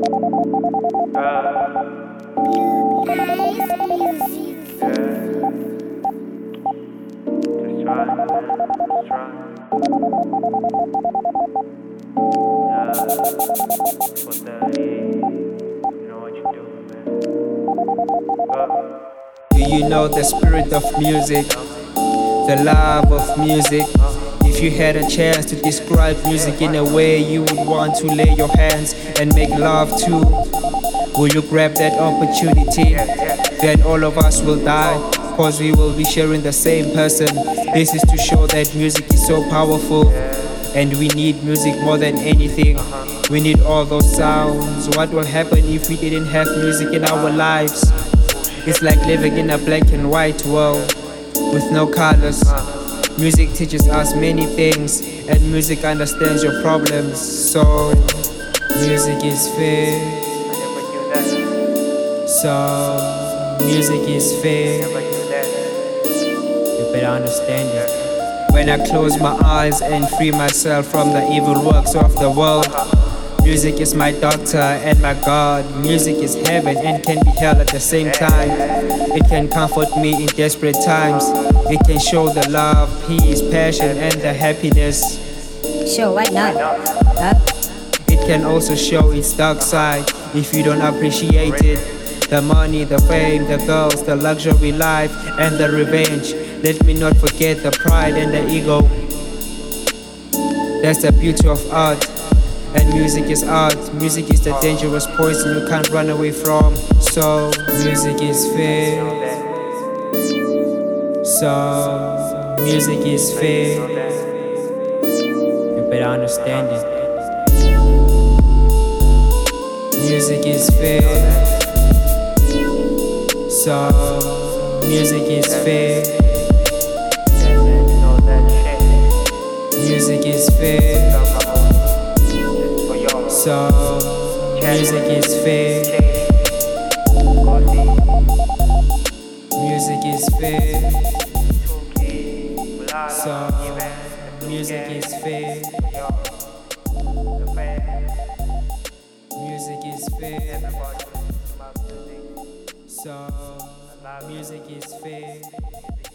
Do you know the spirit of music? The love of music? If you had a chance to describe music in a way you would want to lay your hands and make love to, will you grab that opportunity? Then all of us will die, cause we will be sharing the same person. This is to show that music is so powerful, and we need music more than anything. We need all those sounds. What will happen if we didn't have music in our lives? It's like living in a black and white world with no colors. Music teaches us many things, and music understands your problems. So, music is fair. So, music is fair. You better understand it. When I close my eyes and free myself from the evil works of the world. Music is my doctor and my God. Music is heaven and can be hell at the same time. It can comfort me in desperate times. It can show the love, peace, passion, and the happiness. Sure, why not? Huh? It can also show its dark side if you don't appreciate it. The money, the fame, the girls, the luxury life, and the revenge. Let me not forget the pride and the ego. That's the beauty of art. And music is art, music is the dangerous poison you can't run away from. So, music is fair. So, music is fair. You better understand it. Music is fair. So, music is fair. Music is fair. Music is fair. So, music is fair. Music is fair. So, music is fair.